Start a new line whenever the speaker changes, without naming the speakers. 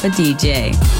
Papa DJ.